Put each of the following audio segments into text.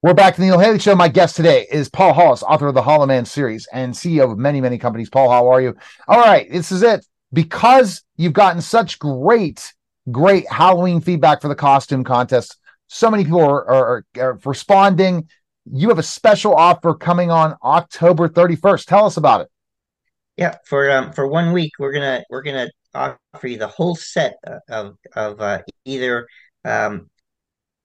We're back to the Neil Haley Show. My guest today is Paul Hollis, author of the Hollow Man series and CEO of many, many companies. Paul, how are you? All right, this is it. Because you've gotten such great, great Halloween feedback for the costume contest, so many people are, are, are responding. You have a special offer coming on October 31st. Tell us about it. Yeah, for um, for one week, we're gonna we're gonna offer you the whole set of of uh, either um,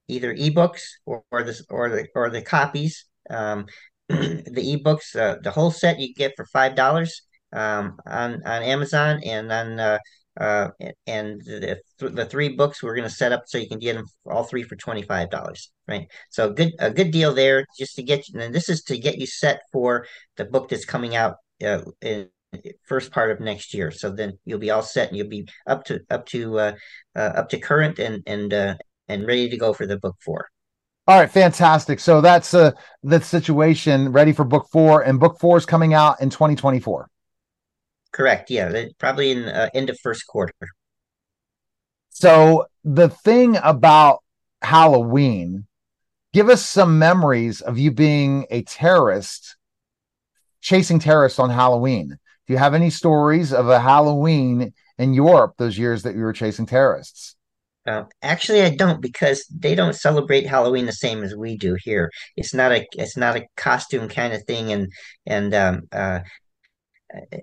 either ebooks or, or the or the or the copies. Um, the ebooks, uh, the whole set you get for five dollars um, on on Amazon, and then uh, uh, and the the three books we're going to set up so you can get them all three for twenty five dollars. Right, so good a good deal there just to get you. And this is to get you set for the book that's coming out uh, in first part of next year. So then you'll be all set and you'll be up to up to uh, uh, up to current and and uh, and ready to go for the book four. All right, fantastic. So that's uh the situation ready for book four, and book four is coming out in 2024. Correct. Yeah, probably in uh, end of first quarter. So the thing about Halloween, give us some memories of you being a terrorist, chasing terrorists on Halloween. Do you have any stories of a Halloween in Europe those years that you were chasing terrorists? Uh, actually, I don't because they don't celebrate Halloween the same as we do here. It's not a it's not a costume kind of thing, and and um, uh,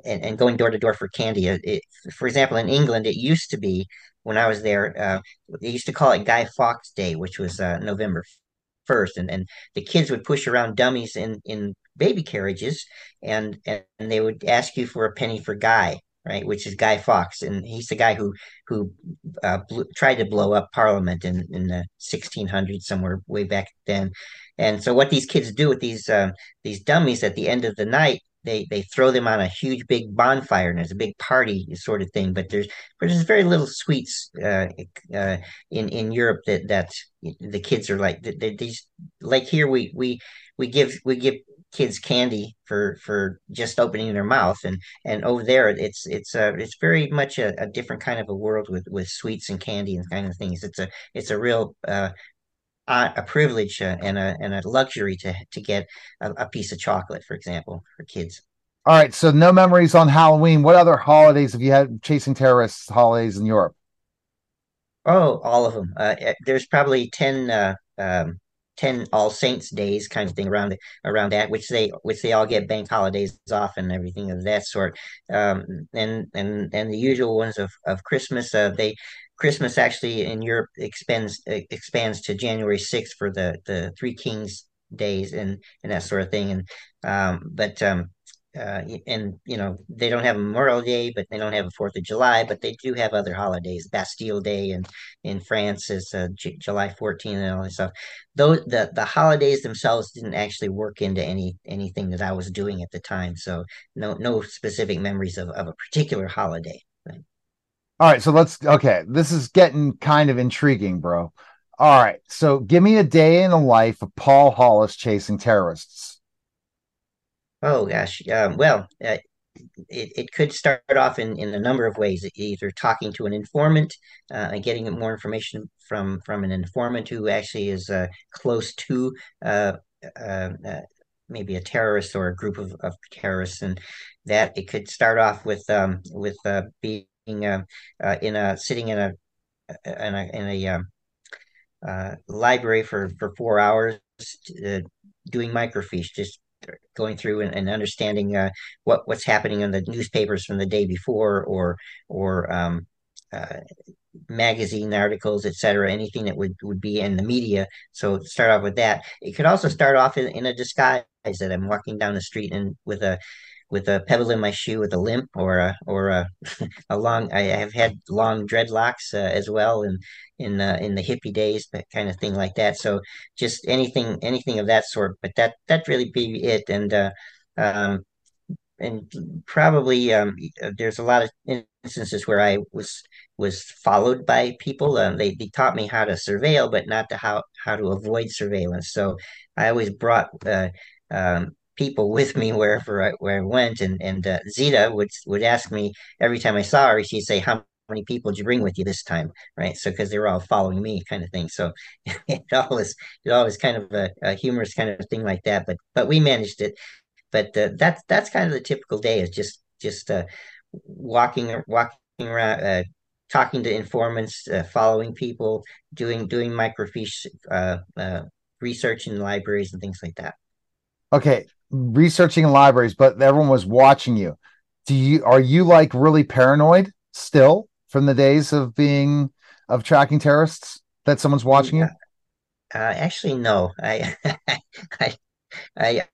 and, and going door to door for candy. It, for example, in England, it used to be when I was there, uh, they used to call it Guy Fawkes Day, which was uh, November first, and and the kids would push around dummies in in baby carriages, and and they would ask you for a penny for Guy, right? Which is Guy Fawkes, and he's the guy who who uh, blew, tried to blow up Parliament in in the 1600s, somewhere way back then. And so, what these kids do with these um, these dummies at the end of the night, they they throw them on a huge big bonfire, and it's a big party sort of thing. But there's but there's very little sweets uh, uh, in in Europe that that the kids are like they, these like here we we we give we give kids candy for for just opening their mouth. And and over there it's it's uh it's very much a, a different kind of a world with with sweets and candy and kind of things. It's a it's a real uh a privilege uh, and a and a luxury to to get a, a piece of chocolate for example for kids. All right. So no memories on halloween. What other holidays have you had chasing terrorists holidays in europe? Oh all of them uh, eh, there's probably 10 uh, um, 10 all saints days kind of thing around around that which they which they all get bank holidays off and everything of that sort. Um, and and and the usual ones of of christmas uh, they christmas actually in europe expands expands to january 6th for the the three kings days and and that sort of thing. And um, but um, uh, and you know they don't have Memorial Day, but they don't have a Fourth of July, but they do have other holidays. Bastille Day and in France is uh, J- July 14 and all that stuff. Though the the holidays themselves didn't actually work into any anything that I was doing at the time, so no no specific memories of, of a particular holiday. Right? All right, so let's okay. This is getting kind of intriguing, bro. All right, so give me a day in the life of Paul Hollis chasing terrorists. Oh gosh, um, well, uh, it, it could start off in, in a number of ways. Either talking to an informant uh, and getting more information from from an informant who actually is uh, close to uh, uh, uh, maybe a terrorist or a group of, of terrorists, and that it could start off with um, with being in a sitting in a in a, in a um, library for for four hours doing microfiche, just going through and, and understanding uh, what what's happening in the newspapers from the day before or or um, uh, magazine articles, etc. Anything that would would be in the media. So start off with that. It could also start off in, in a disguise that I'm walking down the street and with a with a pebble in my shoe with a limp or a or a, a long I have had long dreadlocks uh, as well in uh, in the hippie days that kind of thing like that so just anything anything of that sort but that that really be it and uh, um, and probably um, there's a lot of instances where I was was followed by people. Um, they, they taught me how to surveil, but not to how how to avoid surveillance. So I always brought uh, um, people with me wherever I, where I went. And and uh, Zita would would ask me every time I saw her, she'd say, "How many people did you bring with you this time, right? So because they were all following me, kind of thing. So it always it always kind of a, a, humorous kind of thing like that. But but we managed it. But uh, that's that's kind of the typical day is just just uh, walking walking around. Uh, talking to informants, uh, following people, doing doing microfiche uh, uh, research in libraries and things like that. Okay, researching in libraries, but everyone was watching you. Do you are you like really paranoid still from the days of being of tracking terrorists that someone's watching you? Uh, actually, no. I, I, I,